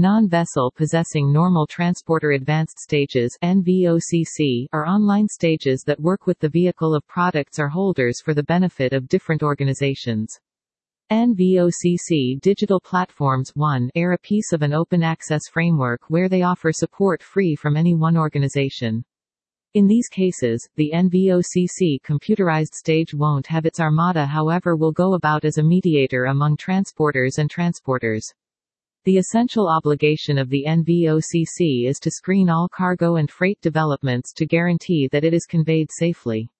Non-vessel possessing normal transporter advanced stages NVOCC are online stages that work with the vehicle of products or holders for the benefit of different organizations. NVOCC digital platforms 1 are a piece of an open access framework where they offer support free from any one organization. In these cases, the NVOCC computerized stage won't have its armada however will go about as a mediator among transporters and transporters. The essential obligation of the NVOCC is to screen all cargo and freight developments to guarantee that it is conveyed safely.